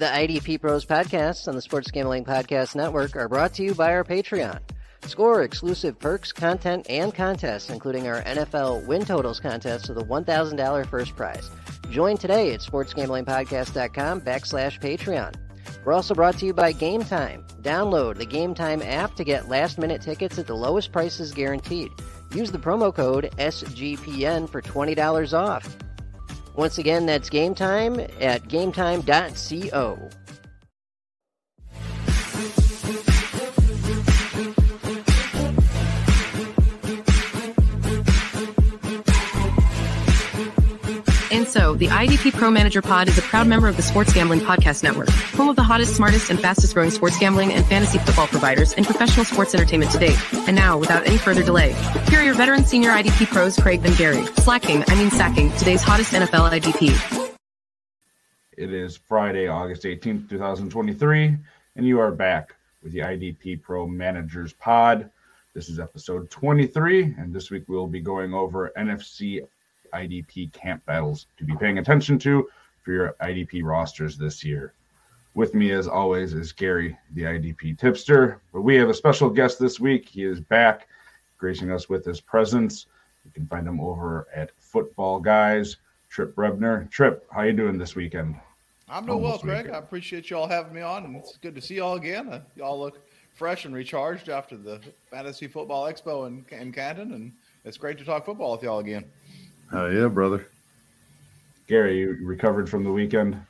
The IDP Pros podcasts on the Sports Gambling Podcast Network are brought to you by our Patreon. Score exclusive perks, content, and contests, including our NFL win totals contest with a $1,000 first prize. Join today at sportsgamblingpodcast.com backslash Patreon. We're also brought to you by Game Time. Download the Game Time app to get last minute tickets at the lowest prices guaranteed. Use the promo code SGPN for $20 off. Once again, that's game time at gametime.co. so, the IDP Pro Manager Pod is a proud member of the Sports Gambling Podcast Network, home of the hottest, smartest, and fastest growing sports gambling and fantasy football providers and professional sports entertainment to date. And now, without any further delay, here are your veteran senior IDP pros, Kraig and Gary. Slacking, I mean sacking, today's hottest NFL IDP. It is Friday, August 18th, 2023, and you are back with the IDP Pro Managers Pod. This is episode 23, and this week we'll be going over NFC IDP camp battles to be paying attention to for your IDP rosters this year. With me, as always, is Gary, the IDP tipster. But we have a special guest this week. He is back, gracing us with his presence. You can find him over at Football Guys. Tripp Brebner, Tripp, how you doing this weekend? I'm doing well, Kraig. Weekend. I appreciate y'all having me on, and it's good to see y'all again. Uh, y'all look fresh and recharged after the Fantasy Football Expo in, in Canton, and it's great to talk football with y'all again. Oh yeah, brother. Gary, you recovered from the weekend?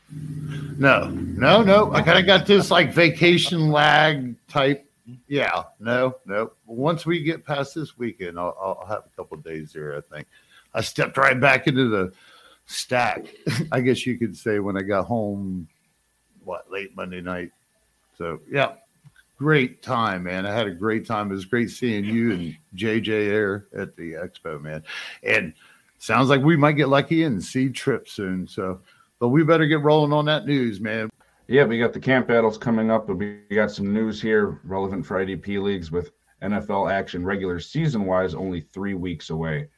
No, no, no. I kind of got this like vacation lag type. Yeah, no, no. Once we get past this weekend, I'll, I'll have a couple days there. I think I stepped right back into the stack. I guess you could say when I got home, what late Monday night. So yeah, great time, man. I had a great time. It was great seeing you and JJ there at the expo, man. And sounds like we might get lucky and see Tripp soon. So, but we better get rolling on that news, man. Yeah, we got the camp battles coming up, but we got some news here relevant for IDP leagues with NFL action regular season wise only three weeks away.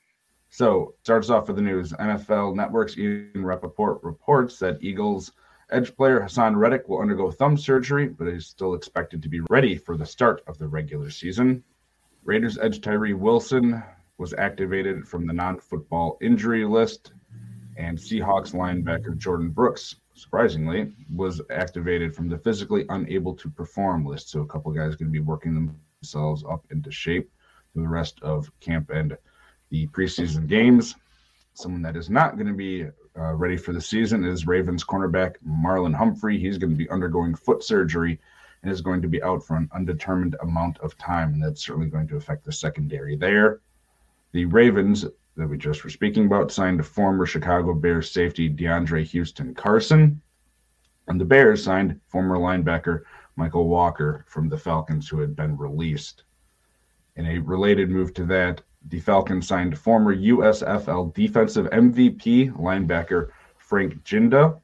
So, starts off with the news. NFL Network's Ian Rapoport reports that Eagles edge player Haason Reddick will undergo thumb surgery, but is still expected to be ready for the start of the regular season. Raiders edge Tyree Wilson was activated from the non football injury list, and Seahawks linebacker Jordyn Brooks, surprisingly, was activated from the physically unable to perform list. So a couple guys going to be working themselves up into shape for the rest of camp and the preseason games. Someone that is not going to be uh, ready for the season is Ravens cornerback Marlon Humphrey. He's going to be undergoing foot surgery and is going to be out for an undetermined amount of time. And that's certainly going to affect the secondary there. The Ravens that we just were speaking about signed former Chicago Bears safety DeAndre Houston Carson. And the Bears signed former linebacker Michael Walker from the Falcons, who had been released. In a related move to that, the Falcons signed former USFL defensive MVP linebacker Frank Ginda.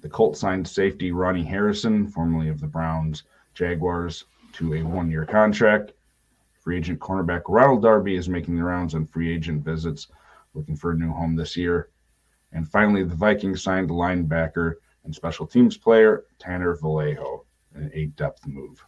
The Colts signed safety Ronnie Harrison, formerly of the Browns Jaguars, to a one year contract. Free agent cornerback Ronald Darby is making the rounds on free agent visits, looking for a new home this year. And finally, the Vikings signed linebacker and special teams player Tanner Vallejo in a depth move.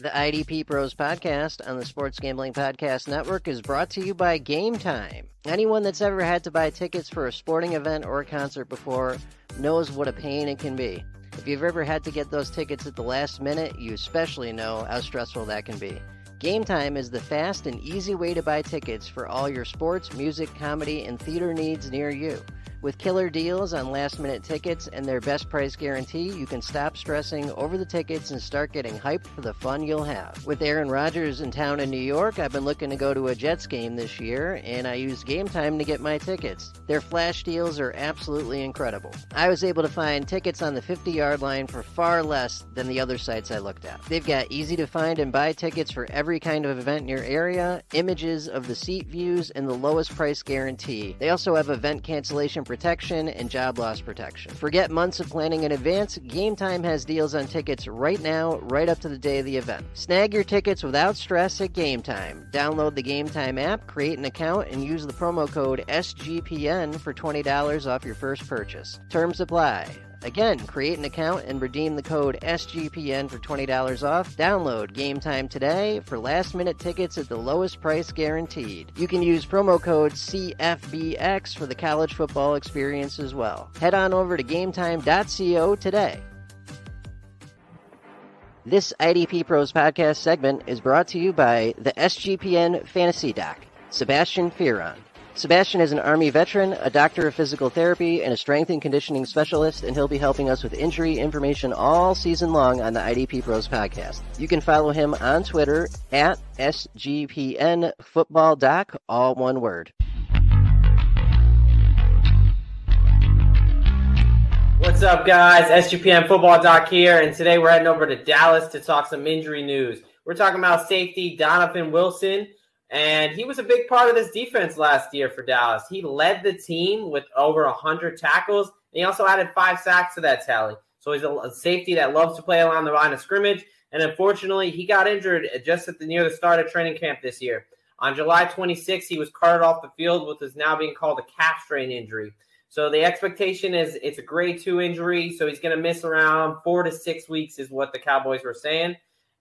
The IDP Pros podcast on the Sports Gambling Podcast Network is brought to you by Game Time. Anyone that's ever had to buy tickets for a sporting event or a concert before knows what a pain it can be. If you've ever had to get those tickets at the last minute, you especially know how stressful that can be. Game Time is the fast and easy way to buy tickets for all your sports, music, comedy, and theater needs near you. With killer deals on last minute tickets and their best price guarantee, you can stop stressing over the tickets and start getting hyped for the fun you'll have. With Aaron Rodgers in town in New York, I've been looking to go to a Jets game this year, and I used Game Time to get my tickets. Their flash deals are absolutely incredible. I was able to find tickets on the 50 yard line for far less than the other sites I looked at. They've got easy to find and buy tickets for every kind of event in your area, images of the seat views, and the lowest price guarantee. They also have event cancellation protection and job loss protection. Forget months of planning in advance. Game Time has deals on tickets right now, right up to the day of the event. Snag your tickets without stress at Game Time. Download the Game Time app, create an account, and use the promo code SGPN for $20 off your first purchase. Terms apply. Again, create an account and redeem the code SGPN for $20 off. Download Game Time today for last minute tickets at the lowest price guaranteed. You can use promo code CFBX for the college football experience as well. Head on over to gametime.co today. This IDP Pros podcast segment is brought to you by the SGPN Fantasy Doc, Sebastian Fearon. Sebastian is an Army veteran, a doctor of physical therapy, and a strength and conditioning specialist, and he'll be helping us with injury information all season long on the IDP Pros podcast. You can follow him on Twitter at SGPN Football Doc, all one word. What's up, guys? SGPN Football Doc here, and today we're heading over to Dallas to talk some injury news. We're talking about safety Donovan Wilson and he was a big part of this defense last year for Dallas. He led the team with over 100 tackles. And he also added five sacks to that tally. So he's a safety that loves to play along the line of scrimmage. And unfortunately, he got injured just at the near the start of training camp this year. On July 26, he was carted off the field with is now being called a calf strain injury. So the expectation is it's a grade two injury. So he's going to miss around four to six weeks, is what the Cowboys were saying.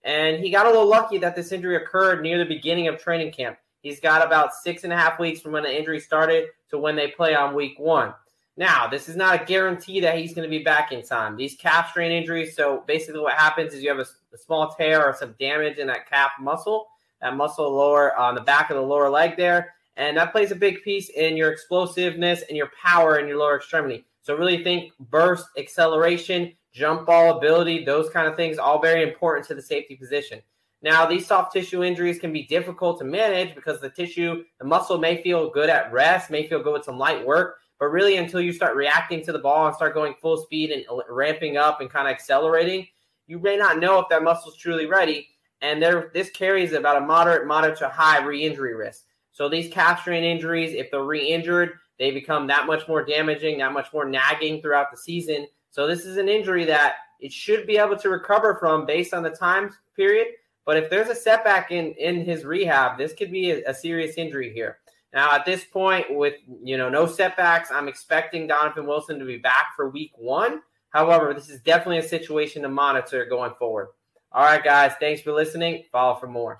And he got a little lucky that this injury occurred near the beginning of training camp. He's got about six and a half weeks from when the injury started to when they play on week one. Now, this is not a guarantee that he's going to be back in time. These calf strain injuries, so basically what happens is you have a, a small tear or some damage in that calf muscle, that muscle lower on the back of the lower leg there, and that plays a big piece in your explosiveness and your power in your lower extremity. So really think burst, acceleration, jump ball ability, those kind of things, all very important to the safety position. Now, these soft tissue injuries can be difficult to manage because the tissue, the muscle may feel good at rest, may feel good with some light work, but really until you start reacting to the ball and start going full speed and ramping up and kind of accelerating, you may not know if that muscle is truly ready. And there, this carries about a moderate, moderate to high re-injury risk. So these calf strain injuries, if they're re-injured, they become that much more damaging, that much more nagging throughout the season. So this is an injury that it should be able to recover from based on the time period. But if there's a setback in in his rehab, this could be a, a serious injury here. Now, at this point, with you know no setbacks, I'm expecting Donovan Wilson to be back for Week One. However, this is definitely a situation to monitor going forward. All right, guys, thanks for listening. Follow for more.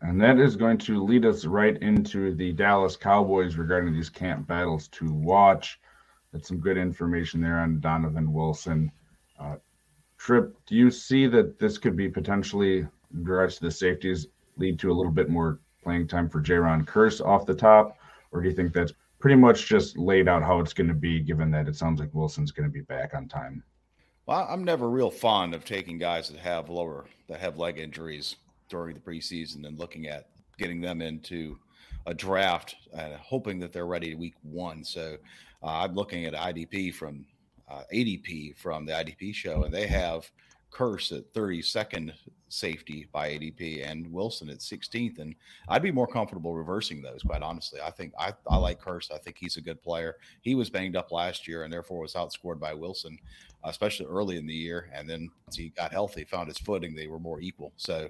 And that is going to lead us right into the Dallas Cowboys regarding these camp battles to watch. That's some good information there on Donovan Wilson. Uh, Tripp, do you see that this could be potentially, in regards to the safeties, lead to a little bit more playing time for Jayron Kearse off the top? Or do you think that's pretty much just laid out how it's going to be, given that it sounds like Wilson's going to be back on time? Well, I'm never real fond of taking guys that have lower, that have leg injuries during the preseason and looking at getting them into a draft and hoping that they're ready week one. So uh, I'm looking at IDP from uh, ADP from the IDP show, and they have Kearse at 32nd safety by ADP and Wilson at 16th. And I'd be more comfortable reversing those, quite honestly. I think I, I like Kearse. I think he's a good player. He was banged up last year and therefore was outscored by Wilson, especially early in the year. And then once he got healthy, found his footing, they were more equal. So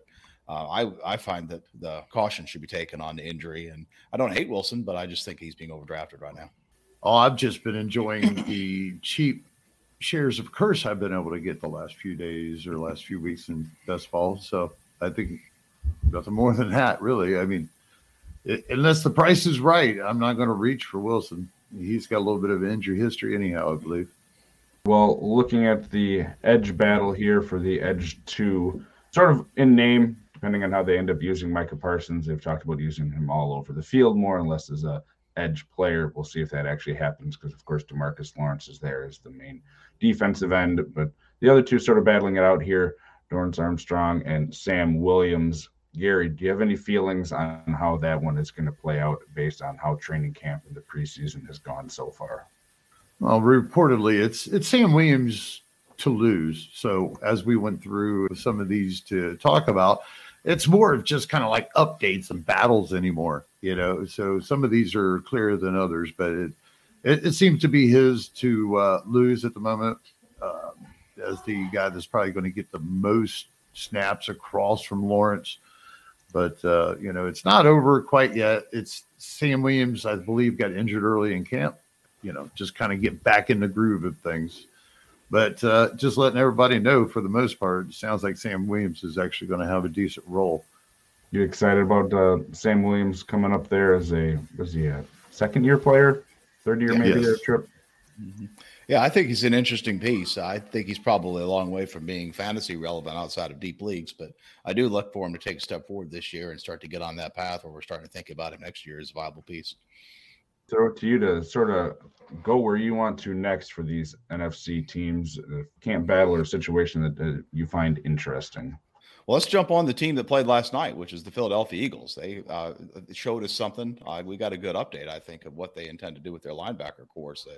uh, I I find that the caution should be taken on the injury, and I don't hate Wilson, but I just think he's being overdrafted right now. Oh, I've just been enjoying the cheap shares of Kearse I've been able to get the last few days or last few weeks in best ball. So I think nothing more than that, really. I mean, it, unless the price is right, I'm not going to reach for Wilson. He's got a little bit of injury history, anyhow, I believe. Well, looking at the edge battle here for the edge two, sort of in name, depending on how they end up using Micah Parsons. They've talked about using him all over the field more and less as a edge player. We'll see if that actually happens because, of course, Demarcus Lawrence is there as the main defensive end. But the other two sort of battling it out here Dorance Armstrong and Sam Williams. Gary, do you have any feelings on how that one is going to play out based on how training camp and the preseason has gone so far? Well, reportedly, it's it's Sam Williams to lose. So as we went through some of these to talk about, it's more of just kind of like updates and battles anymore, you know. So some of these are clearer than others, but it it, it seems to be his to uh, lose at the moment uh, as the guy that's probably going to get the most snaps across from Lawrence. But uh, you know, it's not over quite yet. It's Sam Williams, I believe, got injured early in camp. You know, just kind of get back in the groove of things. But uh, just letting everybody know, for the most part, it sounds like Sam Williams is actually going to have a decent role. You excited about uh, Sam Williams coming up there as a was he a second year player, third year maybe yes. Tripp? Mm-hmm. Yeah, I think he's an interesting piece. I think he's probably a long way from being fantasy relevant outside of deep leagues, but I do look for him to take a step forward this year and start to get on that path where we're starting to think about him next year as a viable piece. Throw it to you to sort of go where you want to next for these NFC teams. Can't battle or situation that uh, you find interesting. Well, let's jump on the team that played last night, which is the Philadelphia Eagles. They uh, showed us something. Uh, we got a good update, I think, of what they intend to do with their linebacker core. So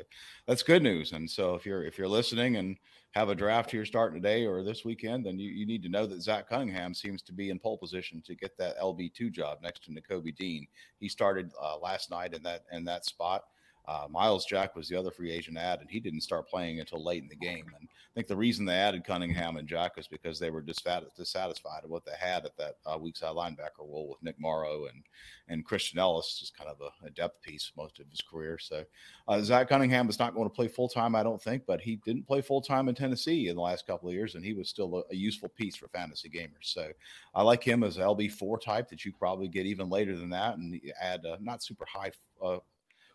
that's good news. And so if you're if you're listening and have a draft here starting today or this weekend, then you, you need to know that Zach Cunningham seems to be in pole position to get that LB two job next to Nakobe Dean. He started uh, last night in that in that spot. Uh, Myles Jack was the other free agent ad, and he didn't start playing until late in the game. And I think the reason they added Cunningham and Jack was because they were dissatisfied with what they had at that uh, weak side linebacker role with Nick Morrow and and Christian Elliss, just kind of a, a depth piece most of his career. So uh, Zach Cunningham is not going to play full time, I don't think, but he didn't play full time in Tennessee in the last couple of years, and he was still a, a useful piece for fantasy gamers. So I like him as LB four type that you probably get even later than that, and add not super high uh,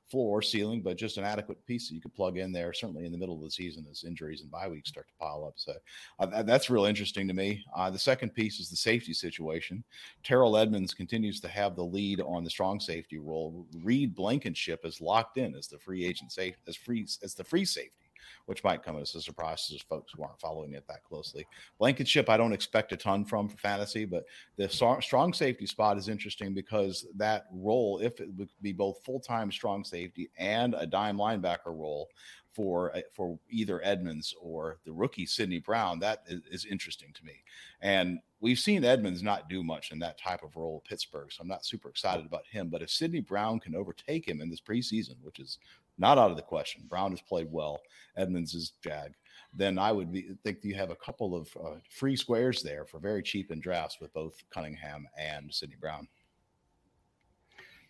floor ceiling, but just an adequate piece that you could plug in there, certainly in the middle of the season as injuries and bye weeks start to pile up. So uh, that's real interesting to me. Uh, the second piece is the safety situation. Terrell Edmunds continues to have the lead on the strong safety role. Reed Blankenship is locked in as the free agent safe as free as the free safety which might come as a surprise to folks who aren't following it that closely. Blankenship, I don't expect a ton from for fantasy, but the strong safety spot is interesting because that role, if it would be both full time strong safety and a dime linebacker role, for uh, for either Edmunds or the rookie Sydney Brown, that is, is, interesting to me. And we've seen Edmunds not do much in that type of role at Pittsburgh, so I'm not super excited about him. But if Sydney Brown can overtake him in this preseason, which is not out of the question. Brown has played well. Edmunds is jag. Then I would be, think you have a couple of uh, free squares there for very cheap in drafts with both Cunningham and Sydney Brown.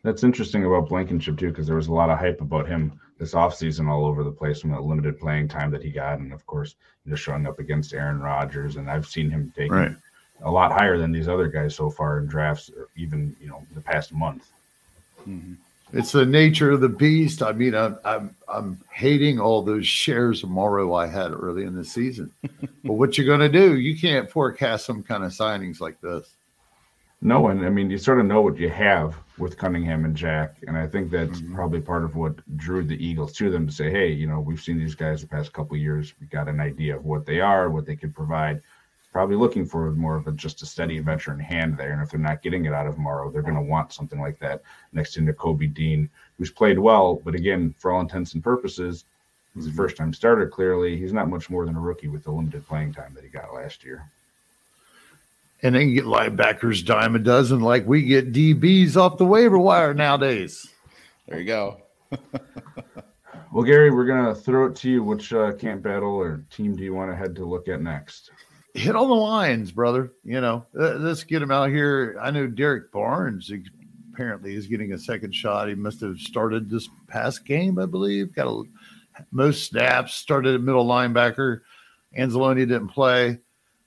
That's interesting about Blankenship too, because there was a lot of hype about him this offseason all over the place from the limited playing time that he got, and of course, you know, showing up against Aaron Rodgers, and I've seen him take right. a lot higher than these other guys so far in drafts, or even you know the past month. Mm-hmm it's the nature of the beast. I mean, I'm I'm I'm hating all those shares of Morrow I had early in the season. but what you're going to do? You can't forecast some kind of signings like this. No, and I mean, you sort of know what you have with Cunningham and Jack, and I think that's mm-hmm. probably part of what drew the Eagles to them to say, "Hey, you know, we've seen these guys the past couple years. We got an idea of what they are, what they can provide." Probably looking for more of a just a steady adventure in hand there. And if they're not getting it out of Morrow, they're going to want something like that next to Kobe Dean, who's played well, but again, for all intents and purposes, he's a mm-hmm. first time starter. Clearly, he's not much more than a rookie with the limited playing time that he got last year. And then you get linebackers dime a dozen, like we get DBs off the waiver wire nowadays. There you go. well, Gary, we're gonna throw it to you. Which uh, camp battle or team do you want to head to look at next? Hit all the lines, brother. You know, let's get him out here. I know Derrick Barnes apparently is getting a second shot. He must have started this past game, I believe. Got a, most snaps. Started at middle linebacker. Anzalone didn't play.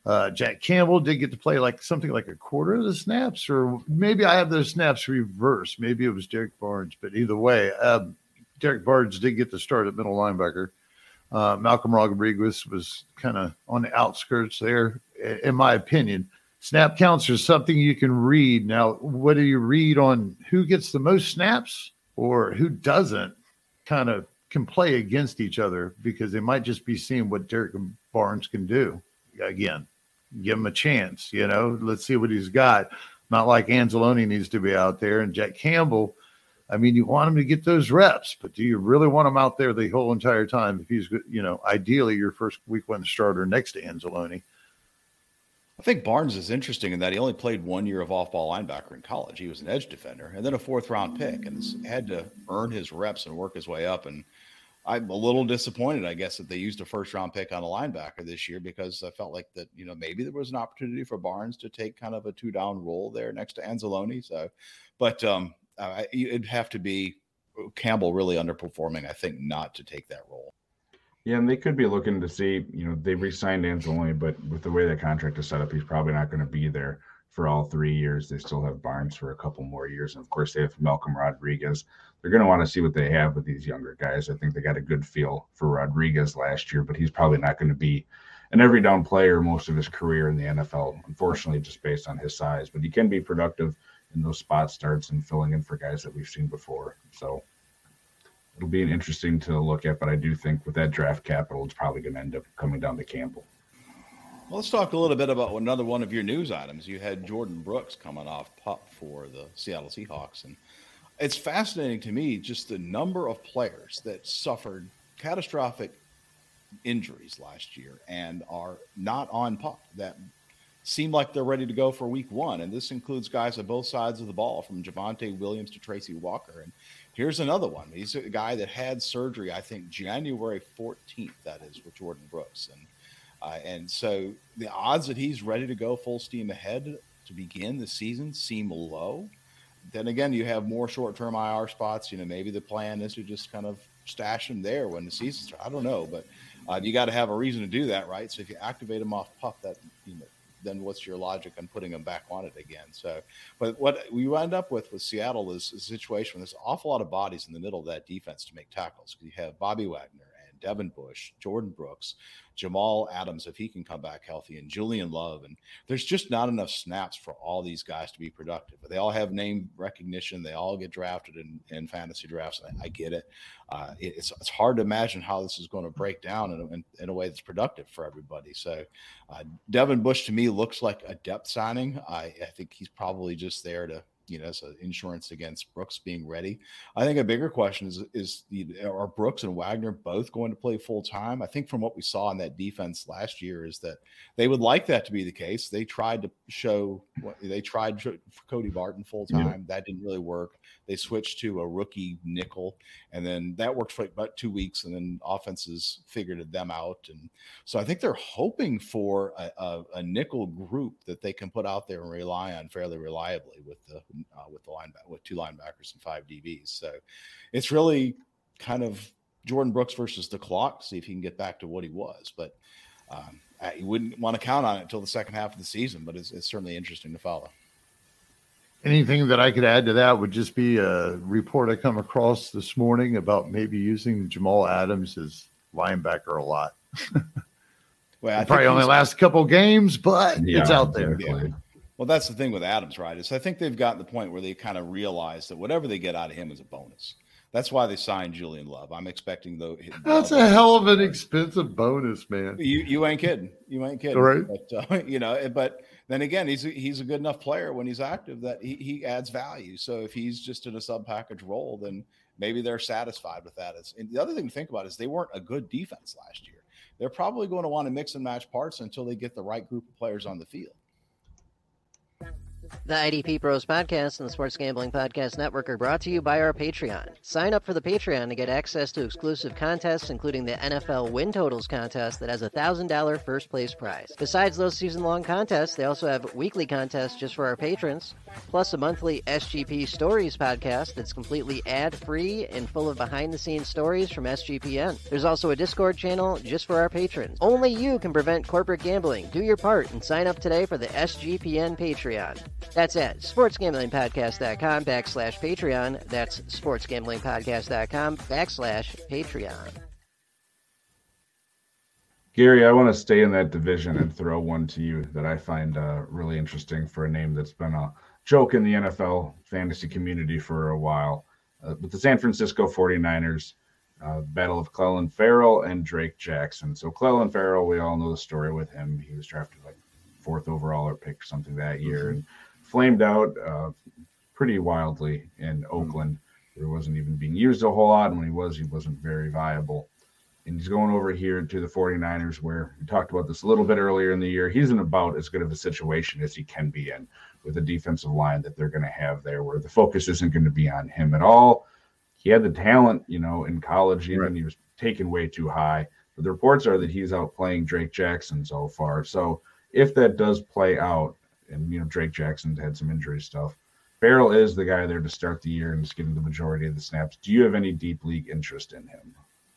Uh, Jack Campbell did get to play like something like a quarter of the snaps, or maybe I have those snaps reversed. Maybe it was Derrick Barnes, but either way, um, Derrick Barnes did get to start at middle linebacker. Uh, Malcolm Rodriguez was kind of on the outskirts there, in my opinion. Snap counts are something you can read. Now, whether you read on who gets the most snaps or who doesn't, kind of can play against each other because they might just be seeing what Derrick Barnes can do. Again, give him a chance. You know, let's see what he's got. Not like Anzalone needs to be out there and Jack Campbell I mean, you want him to get those reps, but do you really want him out there the whole entire time? If he's, you know, ideally your first week one starter next to Anzalone. I think Barnes is interesting in that he only played one year of off-ball linebacker in college. He was an edge defender and then a fourth-round pick, and had to earn his reps and work his way up. And I'm a little disappointed, I guess, that they used a first-round pick on a linebacker this year because I felt like that you know maybe there was an opportunity for Barnes to take kind of a two-down role there next to Anzalone. So, but um, I, it'd have to be Campbell really underperforming, I think, not to take that role. Yeah, and they could be looking to see, you know, they re-signed Anzalone, but with the way that contract is set up, he's probably not going to be there for all three years. They still have Barnes for a couple more years, and of course they have Malcolm Rodriguez. They're going to want to see what they have with these younger guys. I think they got a good feel for Rodriguez last year, but he's probably not going to be an every down player most of his career in the NFL, unfortunately, just based on his size. But he can be productive in those spot starts and filling in for guys that we've seen before. So it'll be an interesting to look at, but I do think with that draft capital, it's probably going to end up coming down to Campbell. Well, let's talk a little bit about another one of your news items. You had Jordyn Brooks coming off pup for the Seattle Seahawks, and it's fascinating to me just the number of players that suffered catastrophic injuries last year and are not on pup that seem like they're ready to go for week one. And this includes guys on both sides of the ball, from Javonte Williams to Tracy Walker. And Here's another one. He's a guy that had surgery, I think, January 14th, that is, with Jordyn Brooks. And uh, and so the odds that he's ready to go full steam ahead to begin the season seem low. Then again, you have more short term IR spots. You know, maybe the plan is to just kind of stash him there when the season starts. I don't know, but uh, you got to have a reason to do that, right? So if you activate him off pup, that you know, then what's your logic on putting them back on it again? So, but what we wind up with with Seattle is a situation where there's an awful lot of bodies in the middle of that defense to make tackles. You have Bobby Wagner Devin Bush, Jordyn Brooks, Jamal Adams, if he can come back healthy, and Julian Love. And there's just not enough snaps for all these guys to be productive. But they all have name recognition. They all get drafted in, in fantasy drafts. I, I get it. Uh, it. it's, it's hard to imagine how this is going to break down in a, in, in a way that's productive for everybody. So uh, Devin Bush to me looks like a depth signing. I, I think he's probably just there to you know, as an insurance against Brooks being ready. I think a bigger question is is the, are Brooks and Wagner both going to play full time? I think from what we saw in that defense last year is that they would like that to be the case. They tried to show they tried for Cody Barton full time. Yeah. That didn't really work. They switched to a rookie nickel, and then that worked for about two weeks, and then offenses figured them out. And so I think they're hoping for a, a, a nickel group that they can put out there and rely on fairly reliably with the uh, with the linebacker with two linebackers and five DBs. So it's really kind of Jordyn Brooks versus the clock. See if he can get back to what he was, but. Um, you wouldn't want to count on it until the second half of the season, but it's, it's certainly interesting to follow. Anything that I could add to that would just be a report I come across this morning about maybe using Jamal Adams as linebacker a lot. well, probably only last a couple games, but yeah, it's out there. Yeah. Well, that's the thing with Adams, right? Is I think they've gotten the point where they kind of realize that whatever they get out of him is a bonus. That's why they signed Julian Love. I'm expecting though. That's a hell of an expensive bonus, man. You you ain't kidding. You ain't kidding. Right. But uh, you know, but then again, he's a, he's a good enough player when he's active that he, he adds value. So if he's just in a sub package role, then maybe they're satisfied with that. It's, and the other thing to think about is they weren't a good defense last year. They're probably going to want to mix and match parts until they get the right group of players on the field. The IDP Pros Podcast and the Sports Gambling Podcast Network are brought to you by our Patreon. Sign up for the Patreon to get access to exclusive contests, including the NFL Win Totals contest that has a $1,000 first place prize. Besides those season long contests, they also have weekly contests just for our patrons, plus a monthly SGP Stories podcast that's completely ad free and full of behind the scenes stories from SGPN. There's also a Discord channel just for our patrons. Only you can prevent corporate gambling. Do your part and sign up today for the SGPN Patreon. That's at sportsgamblingpodcast.com backslash Patreon. That's sportsgamblingpodcast.com backslash Patreon. Gary, I want to stay in that division and throw one to you that I find uh, really interesting for a name that's been a joke in the NFL fantasy community for a while. Uh, with the San Francisco 49ers, uh, battle of Clelin Ferrell and Drake Jackson. So Clelin Ferrell, we all know the story with him. He was drafted like fourth overall or picked something that year. Mm-hmm. And flamed out uh, pretty wildly in Oakland. There wasn't even being used a whole lot, and when he was, he wasn't very viable. and he's going over here to the 49ers, where we talked about this a little bit earlier in the year. He's in about as good of a situation as he can be in with a defensive line that they're going to have there, where the focus isn't going to be on him at all. He had the talent, you know, in college, even right. he was taken way too high. But the reports are that he's out playing Drake Jackson so far. So if that does play out, and you know Drake Jackson's had some injury stuff, Ferrell is the guy there to start the year and is getting the majority of the snaps. Do you have any deep league interest in him?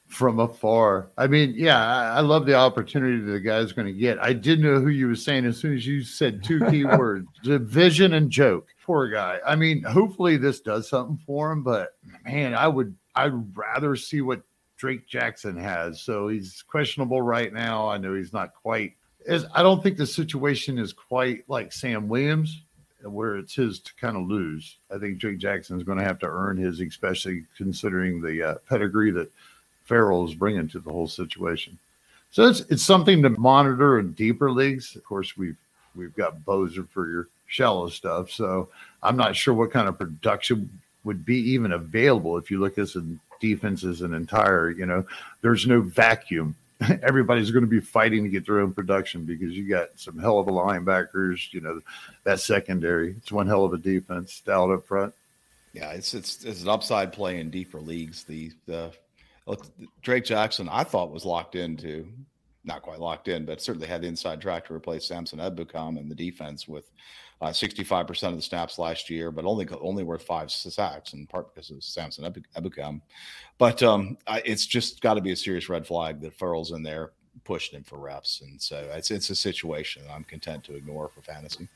From afar. I mean, yeah, I, love the opportunity that the guy's going to get. I did know who you were saying as soon as you said two key words division and joke. Poor guy. I mean, hopefully this does something for him, but man, I would I'd rather see what Drake Jackson has. So he's questionable right now. I know he's not quite as I don't think the situation is quite like Sam Williams where it's his to kind of lose. I think Jake Jackson is going to have to earn his, especially considering the uh, pedigree that Ferrell is bringing to the whole situation. So it's it's something to monitor in deeper leagues. Of course, we've we've got Bosa for your shallow stuff. So I'm not sure what kind of production would be even available if you look at this in defense as an entire. You know, there's no vacuum everybody's going to be fighting to get their own production because you got some hell of a linebackers. You know, that secondary. It's one hell of a defense stout up front. Yeah, it's it's it's an upside play in deeper leagues. The the look, Drake Jackson, I thought was locked into, not quite locked in, but certainly had the inside track to replace Samson Ebukam in the defense with uh, 65% of the snaps last year, but only only worth five sacks in part because of Samson Ebukam. But um, I, it's just got to be a serious red flag that Furl's in there pushing him for reps, and so it's it's a situation I'm content to ignore for fantasy.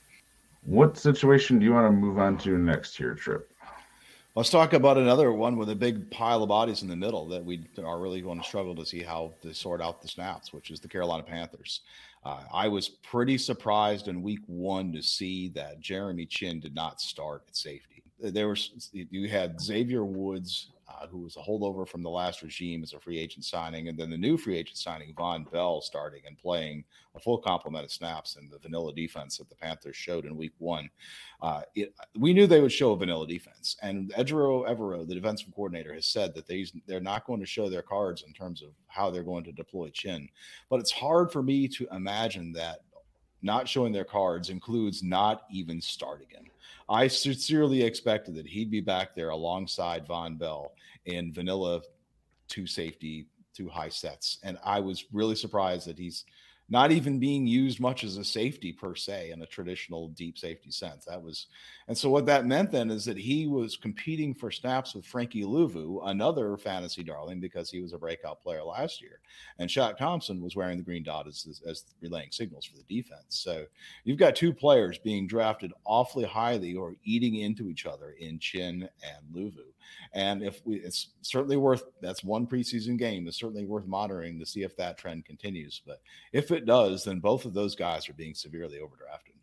What situation do you want to move on to next here, Tripp? Let's talk about another one with a big pile of bodies in the middle that we are really going to struggle to see how to sort out the snaps, which is the Carolina Panthers. Uh, I was pretty surprised in week one to see that Jeremy Chinn did not start at safety. There was you had Xavier Woods who was a holdover from the last regime as a free agent signing, and then the new free agent signing, Vonn Bell, starting and playing a full complement of snaps in the vanilla defense that the Panthers showed in Week One. Uh, it, we knew they would show a vanilla defense, and Ejiro Evero, the defensive coordinator, has said that they they're not going to show their cards in terms of how they're going to deploy Chinn. But it's hard for me to imagine that not showing their cards includes not even starting him. I sincerely expected that he'd be back there alongside Vonn Bell in vanilla two safety, two high sets. And I was really surprised that he's not even being used much as a safety per se in a traditional deep safety sense. That was, and so what that meant then is that he was competing for snaps with Frankie Luvu, another fantasy darling, because he was a breakout player last year. And Shaq Thompson was wearing the green dot as, as, relaying signals for the defense. So you've got two players being drafted awfully highly or eating into each other in Chinn and Luvu. And if we, it's certainly worth that's one preseason game. It's certainly worth monitoring to see if that trend continues. But if it does, then both of those guys are being severely overdrafted.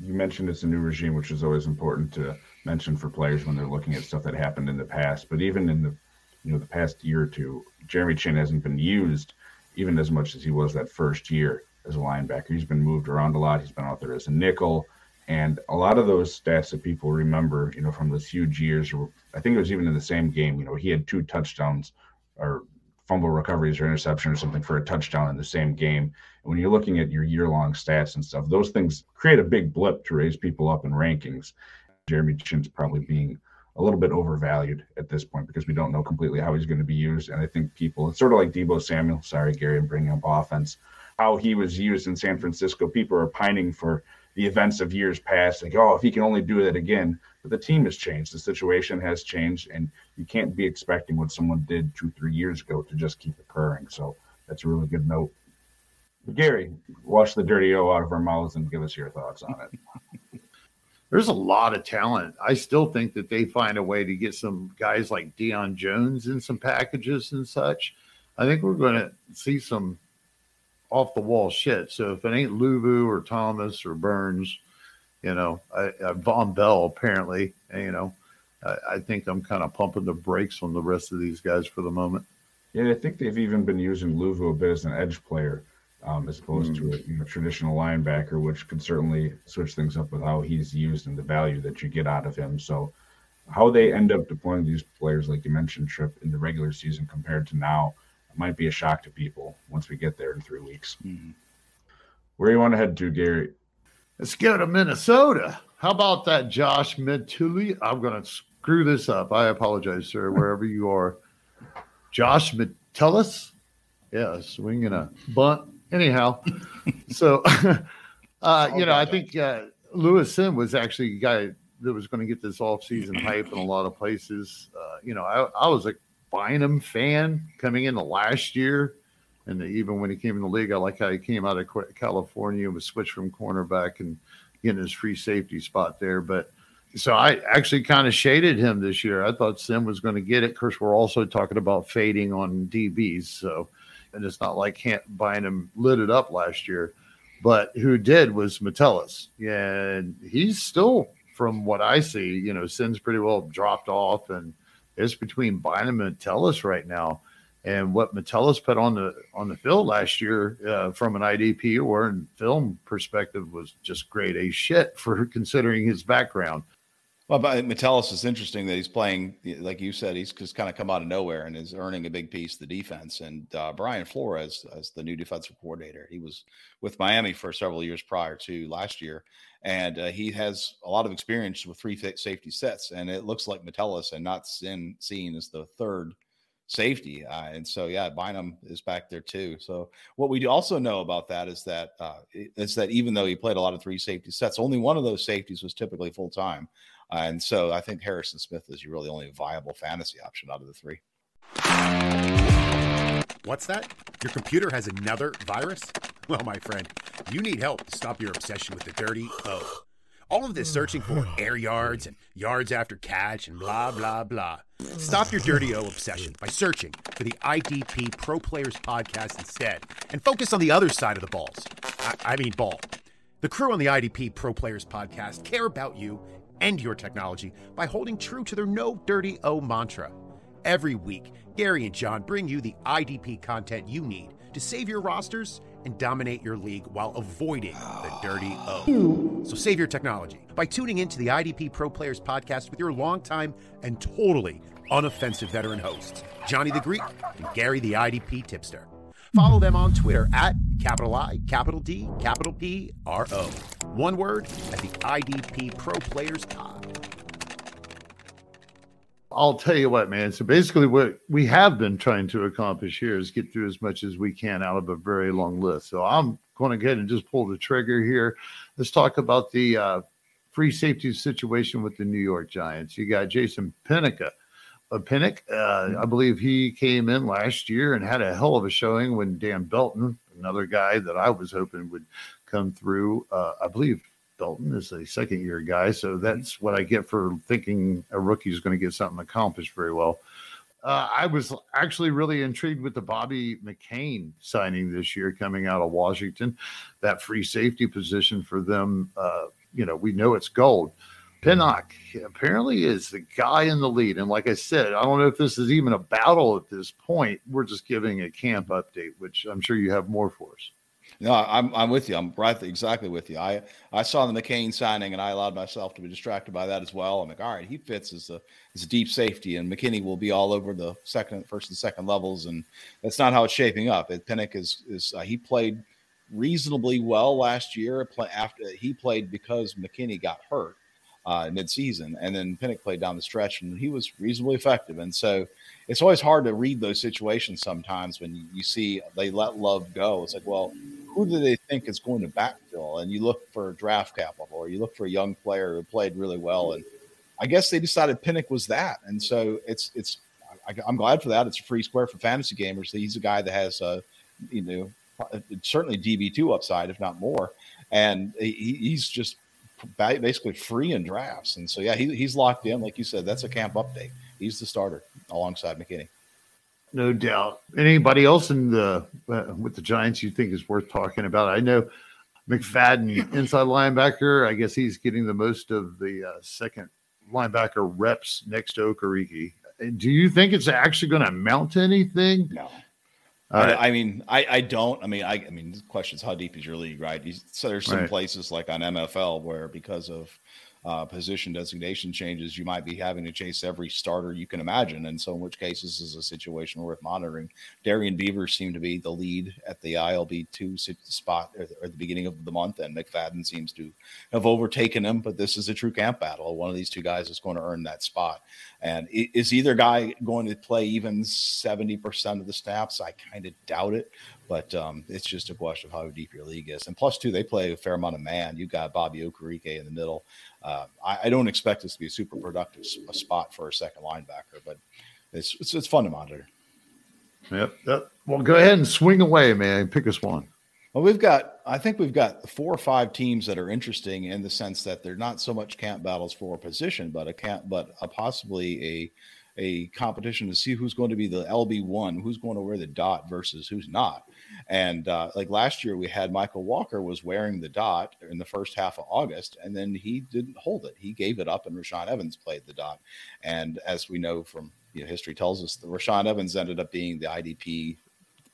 You mentioned it's a new regime, which is always important to mention for players when they're looking at stuff that happened in the past. But even in the you know the past year or two, Jeremy Chinn hasn't been used even as much as he was that first year as a linebacker. He's been moved around a lot. He's been out there as a nickel. And a lot of those stats that people remember, you know, from those huge years, I think it was even in the same game, you know, he had two touchdowns or fumble recoveries or interception or something for a touchdown in the same game. And when you're looking at your year long stats and stuff, those things create a big blip to raise people up in rankings. Jeremy Chinn's probably being a little bit overvalued at this point because we don't know completely how he's going to be used. And I think people, it's sort of like Deebo Samuel. Sorry, Gary, I'm bringing up offense. How he was used in San Francisco. People are pining for the events of years past, like, oh, if he can only do that again. But the team has changed, the situation has changed, and you can't be expecting what someone did two, three years ago to just keep occurring. So that's a really good note. But Gary, wash the dirty O out of our mouths and give us your thoughts on it. There's a lot of talent. I still think that they find a way to get some guys like Deion Jones in some packages and such. I think we're going to see some off the wall shit. So if it ain't Luvu or Thomas or Burns, you know, I, I, Vonn Bell apparently, you know, I, I think I'm kind of pumping the brakes on the rest of these guys for the moment. Yeah, I think they've even been using Luvu a bit as an edge player, um, as opposed mm. to a you know, traditional linebacker, which could certainly switch things up with how he's used and the value that you get out of him. So, how they end up deploying these players, like you mentioned, Tripp, in the regular season compared to now, might be a shock to people once we get there in three weeks. Mm-hmm. Where you want to head to, Gary? Let's go to Minnesota. How about that, Josh Metuli? I'm going to screw this up. I apologize, sir, wherever you are. Josh Metellus? Yeah, swinging a bunt. Anyhow, so, uh, you know, I think uh, Lewis Cine was actually a guy that was going to get this off-season hype in a lot of places. Uh, you know, I, I was a Bynum fan coming into last year. And even when he came in the league, I like how he came out of California and was switched from cornerback and getting his free safety spot there. But so I actually kind of shaded him this year. I thought Sim was going to get it. Of course, we're also talking about fading on DBs. So, and it's not like Bynum lit it up last year. But who did was Metellus. And he's still, from what I see, you know, Cine's pretty well dropped off. And it's between Bynum and Metellus right now. And what Metellus put on the on the field last year, uh, from an IDP or in film perspective, was just great a shit for considering his background. Well, but Metellus is interesting that he's playing, like you said, he's just kind of come out of nowhere and is earning a big piece of the defense. And uh, Brian Flores, as the new defensive coordinator, he was with Miami for several years prior to last year, and uh, he has a lot of experience with three safety sets. And it looks like Metellus and not seen, seen as the third safety. Uh, and so, yeah, Bynum is back there too. So, what we also know about that is that uh, is that even though he played a lot of three safety sets, only one of those safeties was typically full time. And so, I think Harrison Smith is your really only viable fantasy option out of the three. What's that? Your computer has another virus? Well, my friend, you need help to stop your obsession with the dirty O. All of this searching for air yards and yards after catch and blah, blah, blah. Stop your dirty O obsession by searching for the IDP Pro Players podcast instead and focus on the other side of the balls. I, I mean, ball. The crew on the IDP Pro Players podcast care about you and your technology by holding true to their no dirty O mantra. Every week, Gary and John bring you the IDP content you need to save your rosters and dominate your league while avoiding the dirty O. So save your technology by tuning into the IDP Pro Players podcast with your longtime and totally unoffensive veteran hosts, Johnny the Greek and Gary the IDP Tipster. Follow them on Twitter at capital I, capital D, capital P, R O. One word at the IDP Pro Players Pod. I'll tell you what, man. So basically, what we have been trying to accomplish here is get through as much as we can out of a very long list. So I'm going to go ahead and just pull the trigger here. Let's talk about the uh, free safety situation with the New York Giants. You got Jason Pinnock. Pinnock, uh, I believe he came in last year and had a hell of a showing when Dane Belton, another guy that I was hoping would come through. Uh, I believe Belton is a second year guy. So that's what I get for thinking a rookie is going to get something accomplished very well. Uh, I was actually really intrigued with the Bobby McCain signing this year coming out of Washington. That free safety position for them, uh, you know, we know it's gold. Pinnock apparently is the guy in the lead. And like I said, I don't know if this is even a battle at this point. We're just giving a camp update, which I'm sure you have more for us. No, I'm I'm with you. I'm right exactly with you. I I saw the McCain signing and I allowed myself to be distracted by that as well. I'm like, all right, he fits as a as a deep safety, and McKinney will be all over the second, first, and second levels, and that's not how it's shaping up. Pinnock is is uh, he played reasonably well last year. After he played because McKinney got hurt uh, mid-season, and then Pinnock played down the stretch, and he was reasonably effective. And so, it's always hard to read those situations sometimes when you see they let Love go. It's like, well, who do they think is going to backfill? And you look for draft capital, or you look for a young player who played really well, and I guess they decided Pinnock was that. And so, it's it's I, am glad for that. It's a free square for fantasy gamers. He's a guy that has, a you know, certainly DB two upside, if not more. And he, he's just basically free in drafts. And so, yeah, he, he's locked in. Like you said, that's a camp update. He's the starter alongside McKinney. No doubt. Anybody else in the uh, with the Giants you think is worth talking about? I know McFadden, inside linebacker. I guess he's getting the most of the uh, second linebacker reps next to Okereke. Do you think it's actually going to amount to anything? No. Uh, I, I, mean, I, I don't. I mean, I, I mean, the question is how deep is your league, right? so there's some right. places like on MFL where because of uh, position designation changes, you might be having to chase every starter you can imagine. And so, in which case, this is a situation worth monitoring. Darrian Beavers seemed to be the lead at the ILB two spot at the beginning of the month, and McFadden seems to have overtaken him. But this is a true camp battle. One of these two guys is going to earn that spot. And is either guy going to play even 70% of the snaps? I kind of doubt it, but um, it's just a question of how deep your league is. And plus, two, they play a fair amount of man. You've got Bobby Okereke in the middle. Uh, I, I, don't expect this to be a super productive a spot for a second linebacker, but it's, it's, it's fun to monitor. Yep, yep. Well, go ahead and swing away, man. Pick us one. Well, we've got, I think we've got four or five teams that are interesting in the sense that they're not so much camp battles for a position, but a camp, but a possibly a a competition to see who's going to be the LB one, who's going to wear the dot versus who's not. And uh, like last year, we had Mykal Walker was wearing the dot in the first half of August, and then he didn't hold it. He gave it up, and Rashaan Evans played the dot. And as we know from you know, history tells us, the Rashaan Evans ended up being the IDP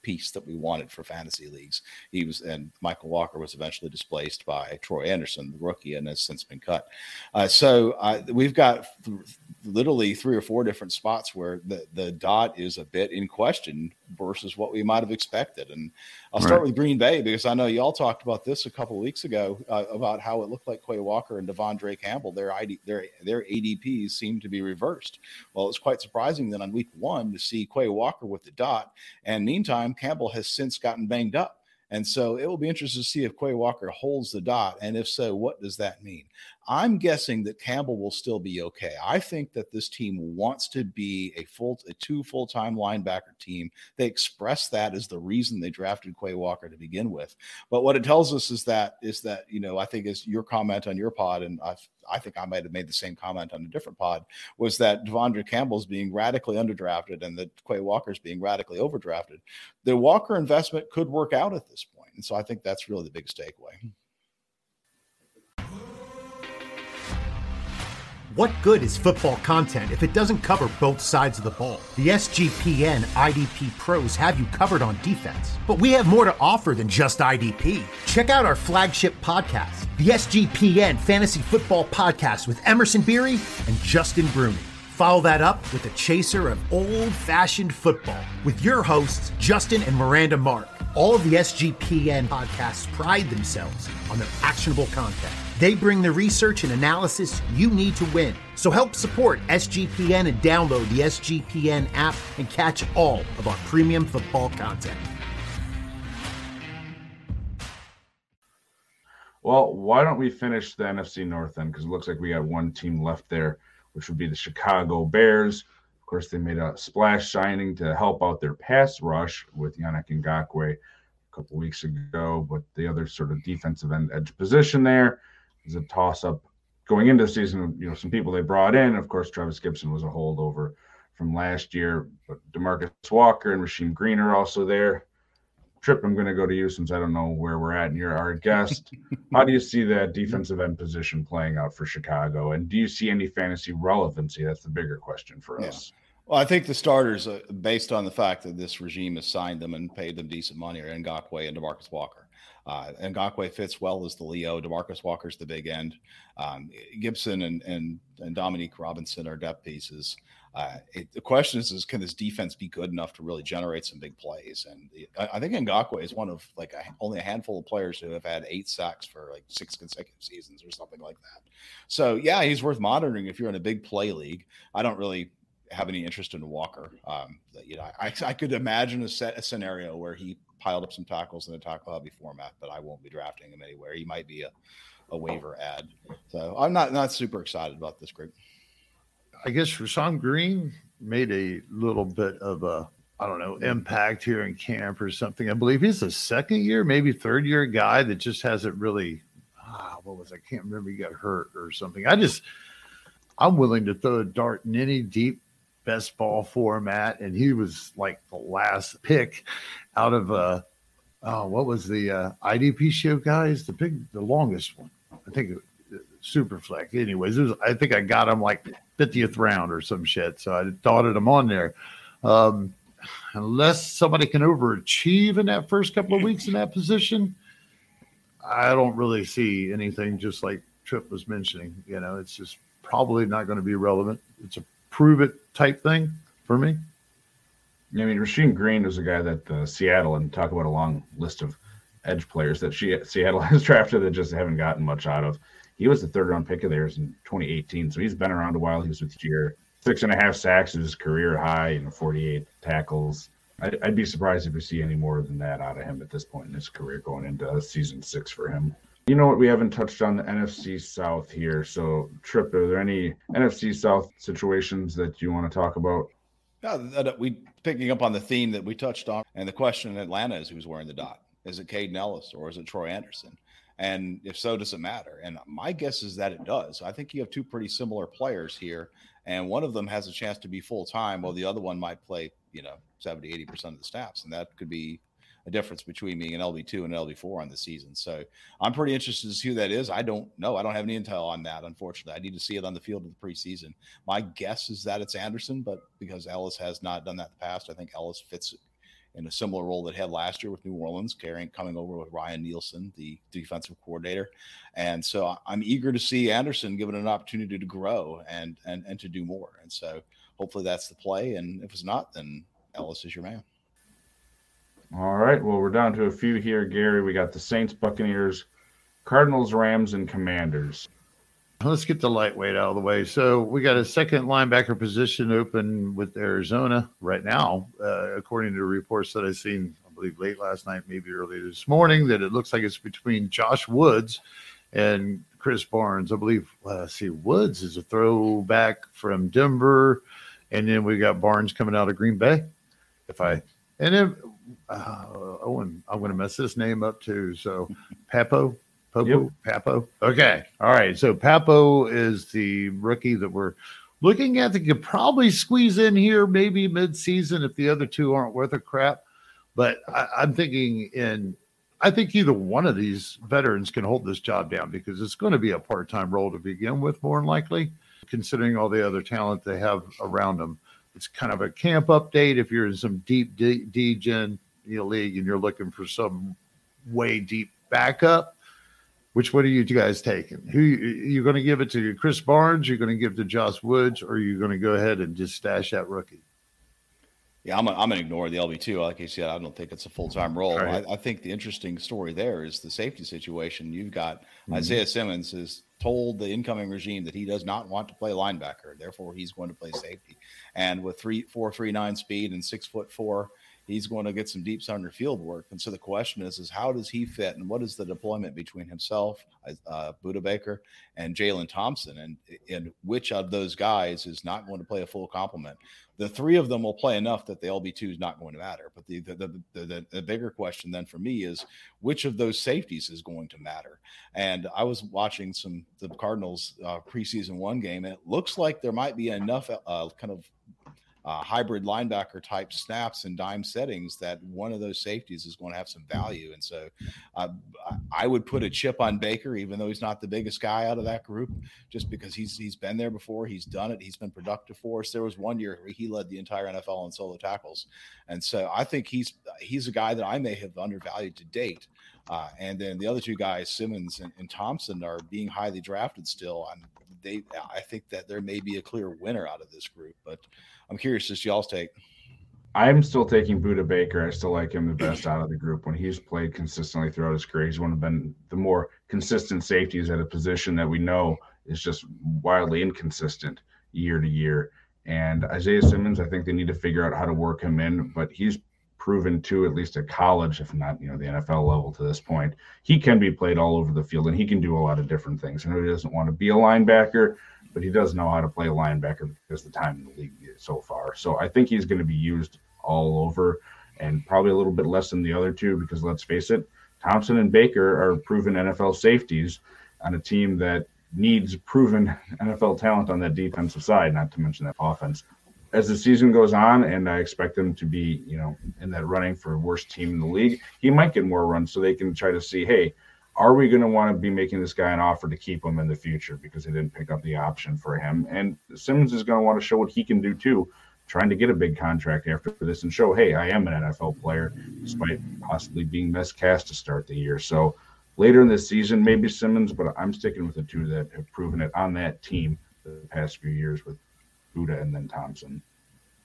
piece that we wanted for fantasy leagues. He was, and Mykal Walker was eventually displaced by Troy Andersen, the rookie, and has since been cut. Uh, so uh, we've got th- literally three or four different spots where the, the dot is a bit in question versus what we might have expected. And I'll start right. with Green Bay because I know y'all talked about this a couple of weeks ago uh, about how it looked like Quay Walker and De'Vondre Campbell, their ID, their their ADPs seemed to be reversed. Well, it's quite surprising that on week one to see Quay Walker with the dot, and meantime Campbell has since gotten banged up. And so it will be interesting to see if Quay Walker holds the dot. And if so, what does that mean? I'm guessing that Campbell will still be okay. I think that this team wants to be a full, a two full time linebacker team. They express that as the reason they drafted Quay Walker to begin with. But what it tells us is that is that you know I think is your comment on your pod, and I I think I might have made the same comment on a different pod was that De'Vondre Campbell's being radically underdrafted and that Quay Walker's being radically overdrafted. The Walker investment could work out at this point, and so I think that's really the biggest takeaway. What good is football content if it doesn't cover both sides of the ball? The SGPN IDP pros have you covered on defense, but we have more to offer than just IDP. Check out our flagship podcast, the SGPN Fantasy Football Podcast with Emerson Beery and Justin Bruni. Follow that up with a chaser of old fashioned football with your hosts, Justin and Miranda Mark. All of the SGPN podcasts pride themselves on their actionable content. They bring the research and analysis you need to win. So help support SGPN and download the SGPN app and catch all of our premium football content. Well, why don't we finish the NFC North then? Because it looks like we got one team left there, which would be the Chicago Bears. Of course, they made a splash signing to help out their pass rush with Yannick Ngakoue a couple weeks ago, but the other sort of defensive end edge position there is a toss up going into the season. You know, some people they brought in, of course, Trevis Gipson was a holdover from last year, but Demarcus Walker and Rasheem Green are also there. Tripp, I'm going to go to you since I don't know where we're at and you're our guest. How do you see that defensive end position playing out for Chicago? And do you see any fantasy relevancy? That's the bigger question for yeah. us. Well, I think the starters, uh, based on the fact that this regime has signed them and paid them decent money, are Ngakoue and Demarcus Walker. Uh, Ngakoue fits well as the Leo. Demarcus Walker's the big end. Um, Gipson and, and and Dominique Robinson are depth pieces. Uh, it, the question is, is, can this defense be good enough to really generate some big plays? And I, I think Ngakoue is one of like a, only a handful of players who have had eight sacks for like six consecutive seasons or something like that. So yeah, he's worth monitoring if you're in a big play league. I don't really have any interest in Walker. Um, you know, I, I could imagine a set a scenario where he piled up some tackles in the tackle hobby format, but I won't be drafting him anywhere. He might be a, a waiver ad. So I'm not not super excited about this group. I guess Rasheem Green made a little bit of a I don't know impact here in camp or something. I believe he's a second year, maybe third year guy that just hasn't really. Ah, what was I can't remember. He got hurt or something. I just I'm willing to throw a dart in any deep best ball format, and he was like the last pick out of uh oh what was the uh, IDP show guys the big the longest one I think uh, super flex anyways was, I think I got him like 50th round or some shit so I dotted him on there um, unless somebody can overachieve in that first couple of weeks in that position I don't really see anything just like Tripp was mentioning. You know, it's just probably not going to be relevant. It's a prove it type thing for me. I mean, Rasheem Green was a guy that uh, Seattle and talk about a long list of edge players that she, Seattle has drafted that just haven't gotten much out of. He was the third round pick of theirs in 2018, so he's been around a while. He was with Jeter, six and a half sacks is his career high, and 48 tackles. I'd, I'd, be surprised if we see any more than that out of him at this point in his career, going into season six for him. You know what? We haven't touched on the NFC South here. So, Tripp, are there any NFC South situations that you want to talk about? Yeah, we picking up on the theme that we touched on, and the question in Atlanta is who's wearing the dot. Is it Kaden Elliss or is it Troy Andersen? And if so, does it matter? And my guess is that it does. I think you have two pretty similar players here, and one of them has a chance to be full time, while the other one might play, you know, 70, 80% of the snaps. And that could be a difference between being an LB2 and an LB4 on the season. So I'm pretty interested to see who that is. I don't know. I don't have any intel on that, unfortunately. I need to see it on the field in the preseason. My guess is that it's Andersen, but because Elliss has not done that in the past, I think Elliss fits in a similar role that he had last year with New Orleans, carrying coming over with Ryan Nielsen, the defensive coordinator. And so I'm eager to see Andersen given an opportunity to grow and and and to do more. And so hopefully that's the play. And if it's not, then Elliss is your man. All right. Well, we're down to a few here, Gary. We got the Saints, Buccaneers, Cardinals, Rams, and Commanders. Let's get the lightweight out of the way. So we got a second linebacker position open with Arizona right now, uh, according to reports that I've seen, I believe late last night, maybe early this morning, that it looks like it's between Josh Woods and Krys Barnes. I believe, uh, see, Woods is a throwback from Denver, and then we got Barnes coming out of Green Bay. If I and then uh, Owen, I'm going to mess this name up too. So, Pappoe, Popo, yep. Pappoe. Okay, all right. So Pappoe is the rookie that we're looking at that could probably squeeze in here, maybe mid-season if the other two aren't worth a crap. But I, I'm thinking in. I think either one of these veterans can hold this job down because it's going to be a part-time role to begin with, more than likely, considering all the other talent they have around them it's kind of a camp update if you're in some deep D-Gen you know, league and you're looking for some way deep backup. Which one are you guys taking? Who you're going to give it to? Krys Barnes? You're going to give to Josh Woods, or are you going to go ahead and just stash that rookie? Yeah, I'm, I'm going to ignore the LB2. Like I said, I don't think it's a full time role. Right. I, I, think the interesting story there is the safety situation. You've got mm-hmm. Isaiah Simmons has told the incoming regime that he does not want to play linebacker. Therefore, he's going to play safety. And with three, four, three, nine speed and six foot four, he's going to get some deep center field work. And so the question is, is how does he fit, and what is the deployment between himself, uh, Budda Baker, and Jalen Thompson, and and which of those guys is not going to play a full complement? The three of them will play enough that the LB2 is not going to matter. But the the, the the, the bigger question then for me is which of those safeties is going to matter? And I was watching some the Cardinals uh, preseason one game, and it looks like there might be enough uh, kind of uh, hybrid linebacker type snaps and dime settings that one of those safeties is going to have some value. And so uh, I would put a chip on Baker, even though he's not the biggest guy out of that group, just because he's he's been there before, he's done it, he's been productive for us. There was one year where he led the entire NFL in solo tackles, and so I think he's he's a guy that I may have undervalued to date. Uh, and then the other two guys, Simmons and, and Thompson, are being highly drafted still. And they, I think that there may be a clear winner out of this group, but I'm curious as y'all's take. I'm still taking Budda Baker. I still like him the best out of the group. When he's played consistently throughout his career, he's one of been the more consistent safeties at a position that we know is just wildly inconsistent year to year. And Isaiah Simmons, I think they need to figure out how to work him in, but he's proven to at least at college, if not you know the NFL level to this point, he can be played all over the field and he can do a lot of different things. I know he doesn't want to be a linebacker, but he does know how to play a linebacker because the time in the league so far. So I think he's going to be used all over and probably a little bit less than the other two because let's face it, Thompson and Baker are proven NFL safeties on a team that needs proven NFL talent on that defensive side, not to mention that offense. As the season goes on, and I expect them to be, you know, in that running for worst team in the league, he might get more runs so they can try to see, hey, are we going to want to be making this guy an offer to keep him in the future because they didn't pick up the option for him? And Simmons is going to want to show what he can do too, trying to get a big contract after this and show, hey, I am an NFL player, despite possibly being miscast to start the year. So later in the season, maybe Simmons, but I'm sticking with the two that have proven it on that team the past few years with Budda and then Thompson.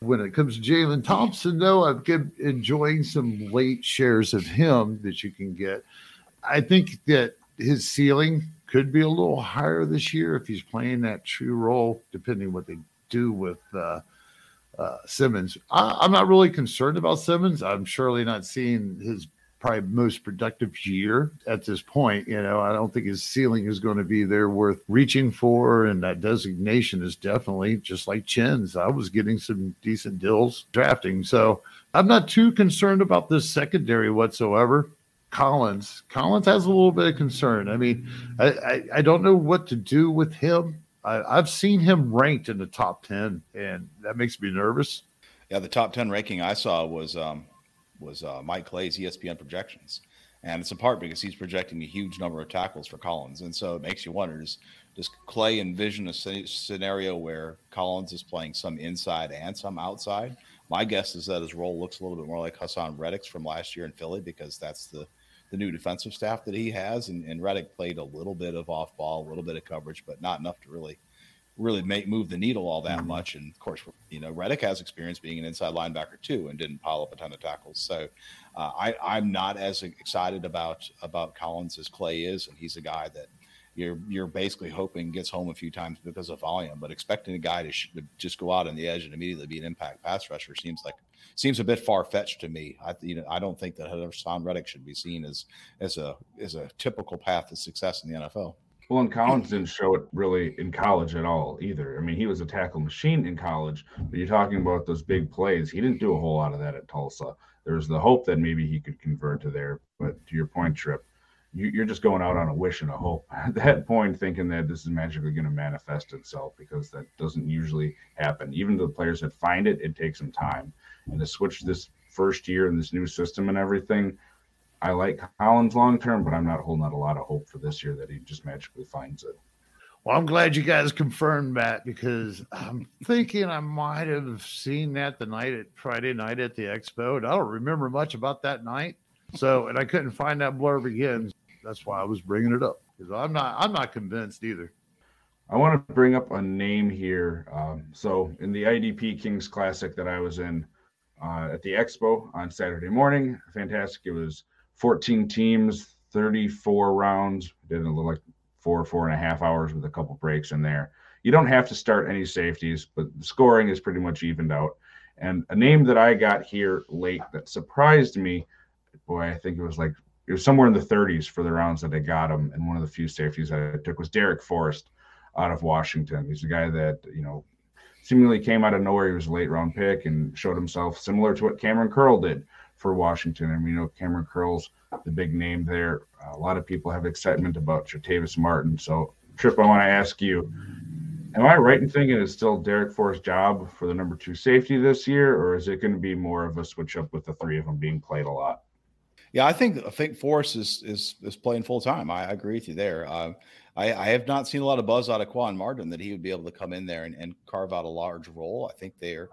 When it comes to Jalen Thompson, though, I've been enjoying some late shares of him that you can get. I think that his ceiling could be a little higher this year if he's playing that true role, depending what they do with uh, uh, Simmons. I, am not really concerned about Simmons. I'm surely not seeing his probably most productive year at this point. You know, I don't think his ceiling is going to be there worth reaching for. And that designation is definitely just like Chinn's. I was getting some decent deals drafting. So I'm not too concerned about this secondary whatsoever. Collins, Collins has a little bit of concern. I mean, I, I, I don't know what to do with him. I, I've seen him ranked in the top 10, and that makes me nervous. Yeah, the top 10 ranking I saw was um, was uh, Mike Clay's ESPN projections, and it's in part because he's projecting a huge number of tackles for Collins, and so it makes you wonder: does, does Clay envision a scenario where Collins is playing some inside and some outside? My guess is that his role looks a little bit more like Haason Reddick's from last year in Philly because that's the the new defensive staff that he has, and, and Reddick played a little bit of off ball, a little bit of coverage, but not enough to really really make move the needle all that mm-hmm. much. And of course, you know, Reddick has experience being an inside linebacker too, and didn't pile up a ton of tackles. So uh, I, I'm not as excited about about Collins as Clay is, and he's a guy that you're you're basically hoping gets home a few times because of volume, but expecting a guy to, sh- to just go out on the edge and immediately be an impact pass rusher seems like seems a bit far fetched to me. I you know I don't think that Haason Reddick should be seen as as a as a typical path to success in the NFL. Well, and Collins didn't show it really in college at all either. I mean, he was a tackle machine in college, but you're talking about those big plays. He didn't do a whole lot of that at Tulsa. There was the hope that maybe he could convert to there. But to your point, Tripp, you, are just going out on a wish and a hope at that point, thinking that this is magically going to manifest itself because that doesn't usually happen. Even to the players that find it, it takes some time. And to switch this first year in this new system and everything, I like Collins long term, but I'm not holding out a lot of hope for this year that he just magically finds it. Well, I'm glad you guys confirmed that because I'm thinking I might have seen that the night at Friday night at the expo. And I don't remember much about that night. So, and I couldn't find that blurb again. That's why I was bringing it up because I'm not, I'm not convinced either. I want to bring up a name here. Um, so, in the IDP Kings Classic that I was in uh, at the expo on Saturday morning, fantastic. It was 14 teams, 34 rounds. Did a little like four, four and a half hours with a couple breaks in there. You don't have to start any safeties, but the scoring is pretty much evened out. And a name that I got here late that surprised me, boy, I think it was like it was somewhere in the 30s for the rounds that I got him. And one of the few safeties I took was Darrick Forrest out of Washington. He's a guy that, you know, seemingly came out of nowhere. He was a late round pick and showed himself similar to what Kamren Curl did for Washington. And we know Kamren Curl's the big name there. a lot of people have excitement about Jartavius Martin. So, Tripp, I want to ask you Am I right in thinking it's still Darrick Forrest's job for the number two safety this year, or is it going to be more of a switch up with the three of them being played a lot? Yeah, I think I think Forrest is is is playing full time. I, I, agree with you there. Uh, I, I, have not seen a lot of buzz out of Quan Martin that he would be able to come in there and, and carve out a large role. I think they're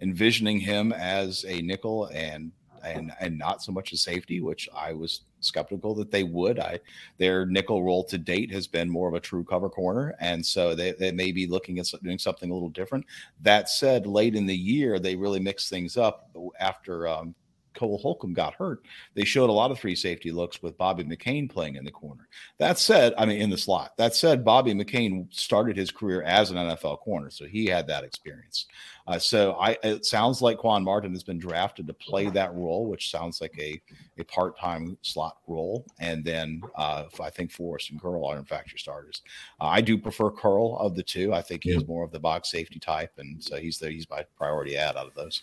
envisioning him as a nickel and and and not so much a safety, which I was skeptical that they would. I their nickel role to date has been more of a true cover corner, and so they, they may be looking at doing something a little different. That said, late in the year they really mixed things up after um, Cole Holcomb got hurt, they showed a lot of three safety looks with Bobby McCain playing in the corner. That said, I mean, in the slot. That said, Bobby McCain started his career as an NFL corner, so he had that experience. Uh, so I, it sounds like Quan Martin has been drafted to play that role, which sounds like a, a part time slot role. And then uh, I think Forrest and Curl are, in fact, your starters. Uh, I do prefer Curl of the two. I think he's more of the box safety type, and so he's the, he's my priority ad out of those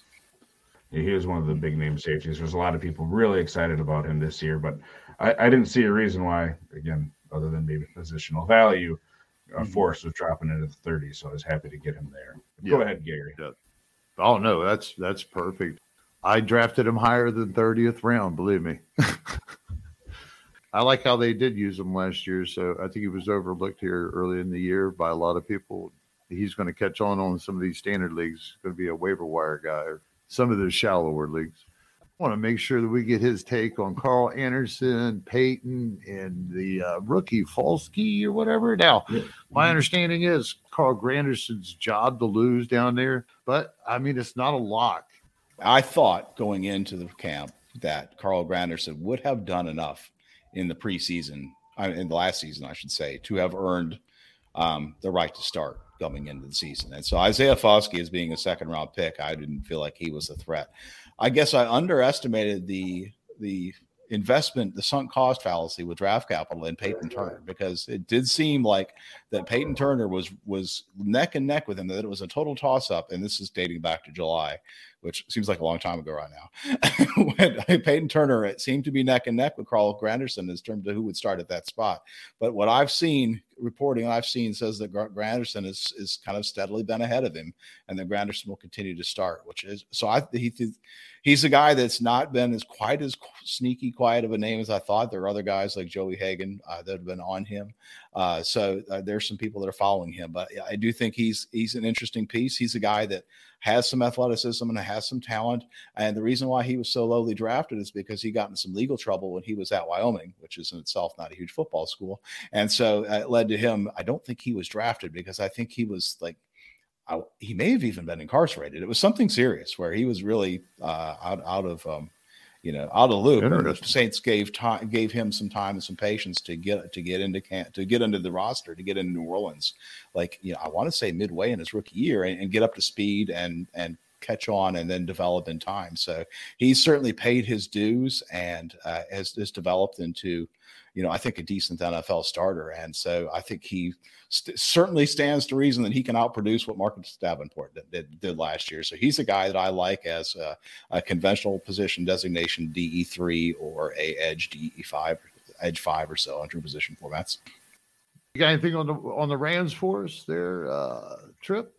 he was one of the big name safeties. There's a lot of people really excited about him this year, but I, I didn't see a reason why, again, other than maybe positional value, uh, mm-hmm. Forrest was dropping into the 30s. So I was happy to get him there. Yeah. Go ahead, Gary. Yeah. Oh no, that's that's perfect. I drafted him higher than 30th round, believe me. I like how they did use him last year. So I think he was overlooked here early in the year by a lot of people. He's going to catch on on some of these standard leagues. Going to be a waiver wire guy some of the shallower leagues. I want to make sure that we get his take on Carl Granderson, Peyton, and the uh, rookie Falski or whatever. Now, yeah. my understanding is Carl Granderson's job to lose down there, but I mean, it's not a lock. I thought going into the camp that Carl Granderson would have done enough in the preseason, in the last season, I should say, to have earned um, the right to start coming into the season. And so Isaiah Foskey as being a second round pick, I didn't feel like he was a threat. I guess I underestimated the the investment, the sunk cost fallacy with draft capital and Peyton Turner because it did seem like that Peyton Turner was was neck and neck with him, that it was a total toss up. And this is dating back to July, which seems like a long time ago right now. when Peyton Turner it seemed to be neck and neck with Carl Granderson in terms of who would start at that spot. But what I've seen reporting I've seen says that Granderson is is kind of steadily been ahead of him, and that Granderson will continue to start. Which is so I he he's a guy that's not been as quite as sneaky quiet of a name as I thought. There are other guys like Joey Hagan uh, that have been on him. Uh, so uh, there's some people that are following him, but I do think he's he's an interesting piece. He's a guy that has some athleticism and has some talent. And the reason why he was so lowly drafted is because he got in some legal trouble when he was at Wyoming, which is in itself not a huge football school. And so uh, it led to him. I don't think he was drafted because I think he was like I, he may have even been incarcerated. It was something serious where he was really uh, out out of um, you know, out of loop. And the Saints gave time, gave him some time and some patience to get to get into camp, to get into the roster, to get into New Orleans. Like you know, I want to say midway in his rookie year and, and get up to speed and and catch on and then develop in time. So he's certainly paid his dues and uh, has, has developed into you know, I think a decent NFL starter. And so I think he st- certainly stands to reason that he can outproduce what Marcus Davenport did, did, did, last year. So he's a guy that I like as a, a conventional position designation DE3 or a edge DE5, edge five or so on true position formats. You got anything on the on the Rams for us there, uh, Tripp?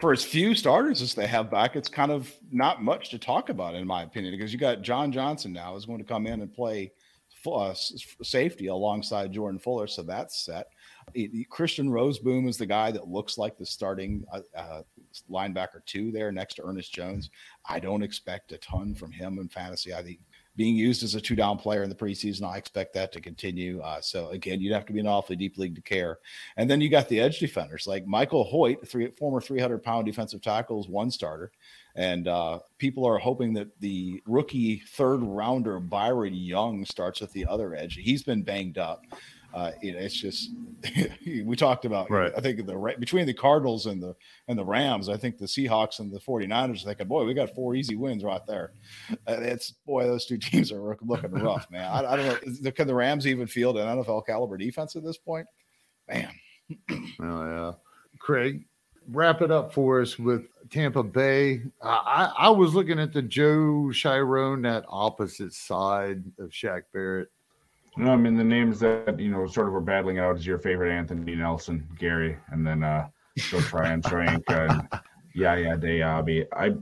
for as few starters as they have back, it's kind of not much to talk about, in my opinion, because you got John Johnson now is going to come in and play uh, safety alongside Jordan Fuller, so that's set. Christian Rozeboom is the guy that looks like the starting uh, uh, linebacker two there next to Ernest Jones. I don't expect a ton from him in fantasy. I think being used as a two down player in the preseason. I expect that to continue. Uh, so again, you'd have to be an awfully deep league to care. And then you got the edge defenders like Michael Hoyt, three, former 300 pound defensive tackles, one starter. And uh, people are hoping that the rookie third rounder Byron Young starts at the other edge. He's been banged up. Uh, you know, it's just we talked about right. I think the between the Cardinals and the and the Rams, I think the Seahawks and the 49ers are thinking, boy, we got four easy wins right there. Uh, it's boy, those two teams are looking rough, man. I, I don't know. Can the Rams even field an NFL caliber defense at this point? Man. oh yeah, Kraig, wrap it up for us with Tampa Bay. I, I was looking at the Joe Chiron, that opposite side of Shaq Barrett. No, I mean the names that you know sort of were battling out is your favorite Anthony Nelson, Gary, and then uh Joe Tryon Shoyinka and Yaya Diaby. I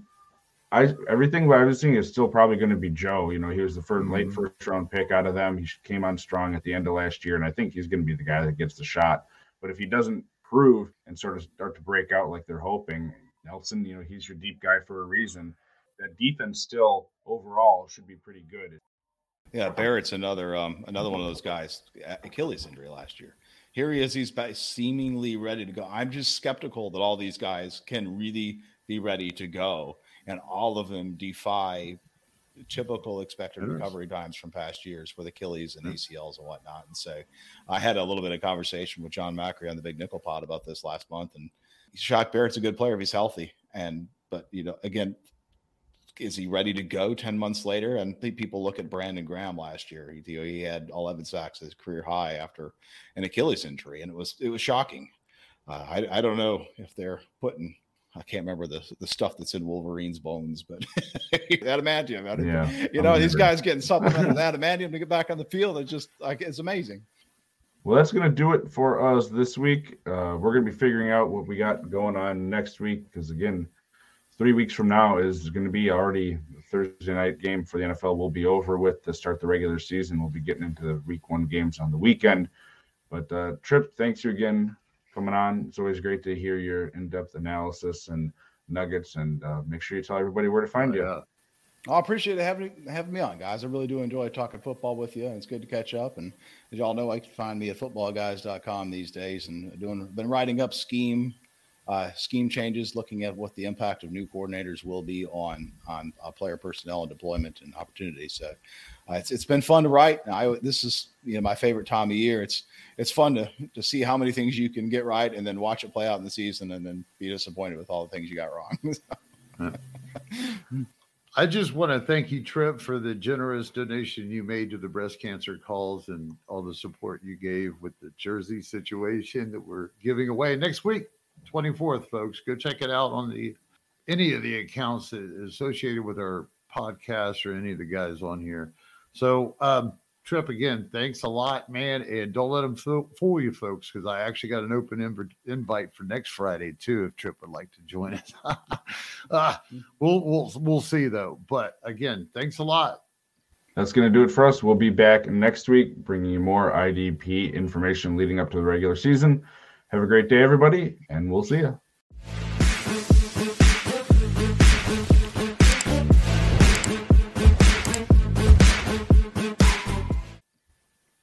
I everything I was seeing is still probably going to be Joe. You know, he was the 1st mm-hmm. late first round pick out of them. He came on strong at the end of last year, and I think he's going to be the guy that gets the shot. But if he doesn't prove and sort of start to break out like they're hoping. Nelson, you know, he's your deep guy for a reason. That defense still overall should be pretty good. Yeah, Barrett's another um, another one of those guys. Achilles injury last year. Here he is. He's seemingly ready to go. I'm just skeptical that all these guys can really be ready to go, and all of them defy typical expected recovery times from past years with Achilles and ACLs and whatnot. And so I had a little bit of conversation with John Macri on the Big Nickel Pod about this last month. And Shaq Barrett's a good player if he's healthy. And, but, you know, again, is he ready to go 10 months later? And people look at Brandon Graham last year. He, he had 11 sacks, his career high after an Achilles injury. And it was, it was shocking. Uh, I, I don't know if they're putting I can't remember the the stuff that's in Wolverine's bones, but adamantium. Yeah, you know, these guys getting supplemented adamantium to get back on the field. It's just like it's amazing. Well, that's going to do it for us this week. Uh, we're going to be figuring out what we got going on next week because, again, three weeks from now is going to be already Thursday night game for the NFL. We'll be over with to start the regular season. We'll be getting into the week one games on the weekend. But, uh, Tripp, thanks you again coming on. It's always great to hear your in-depth analysis and nuggets. And uh, make sure you tell everybody where to find oh, you. I appreciate having having me on, guys. I really do enjoy talking football with you, and it's good to catch up. And as y'all know, I can find me at footballguys.com these days, and doing been writing up scheme uh, scheme changes, looking at what the impact of new coordinators will be on on uh, player personnel and deployment and opportunities. So uh, it's it's been fun to write. I this is you know my favorite time of year. It's it's fun to to see how many things you can get right and then watch it play out in the season and then be disappointed with all the things you got wrong. I just want to thank you, Tripp, for the generous donation you made to the breast cancer calls and all the support you gave with the jersey situation that we're giving away next week, 24th, folks. Go check it out on the any of the accounts associated with our podcast or any of the guys on here. So, um, Tripp, again, thanks a lot, man. And don't let them fool you, folks, because I actually got an open inv- invite for next Friday, too, if Tripp would like to join us. uh, we'll, we'll, we'll see, though. But again, thanks a lot. That's going to do it for us. We'll be back next week bringing you more IDP information leading up to the regular season. Have a great day, everybody, and we'll see you.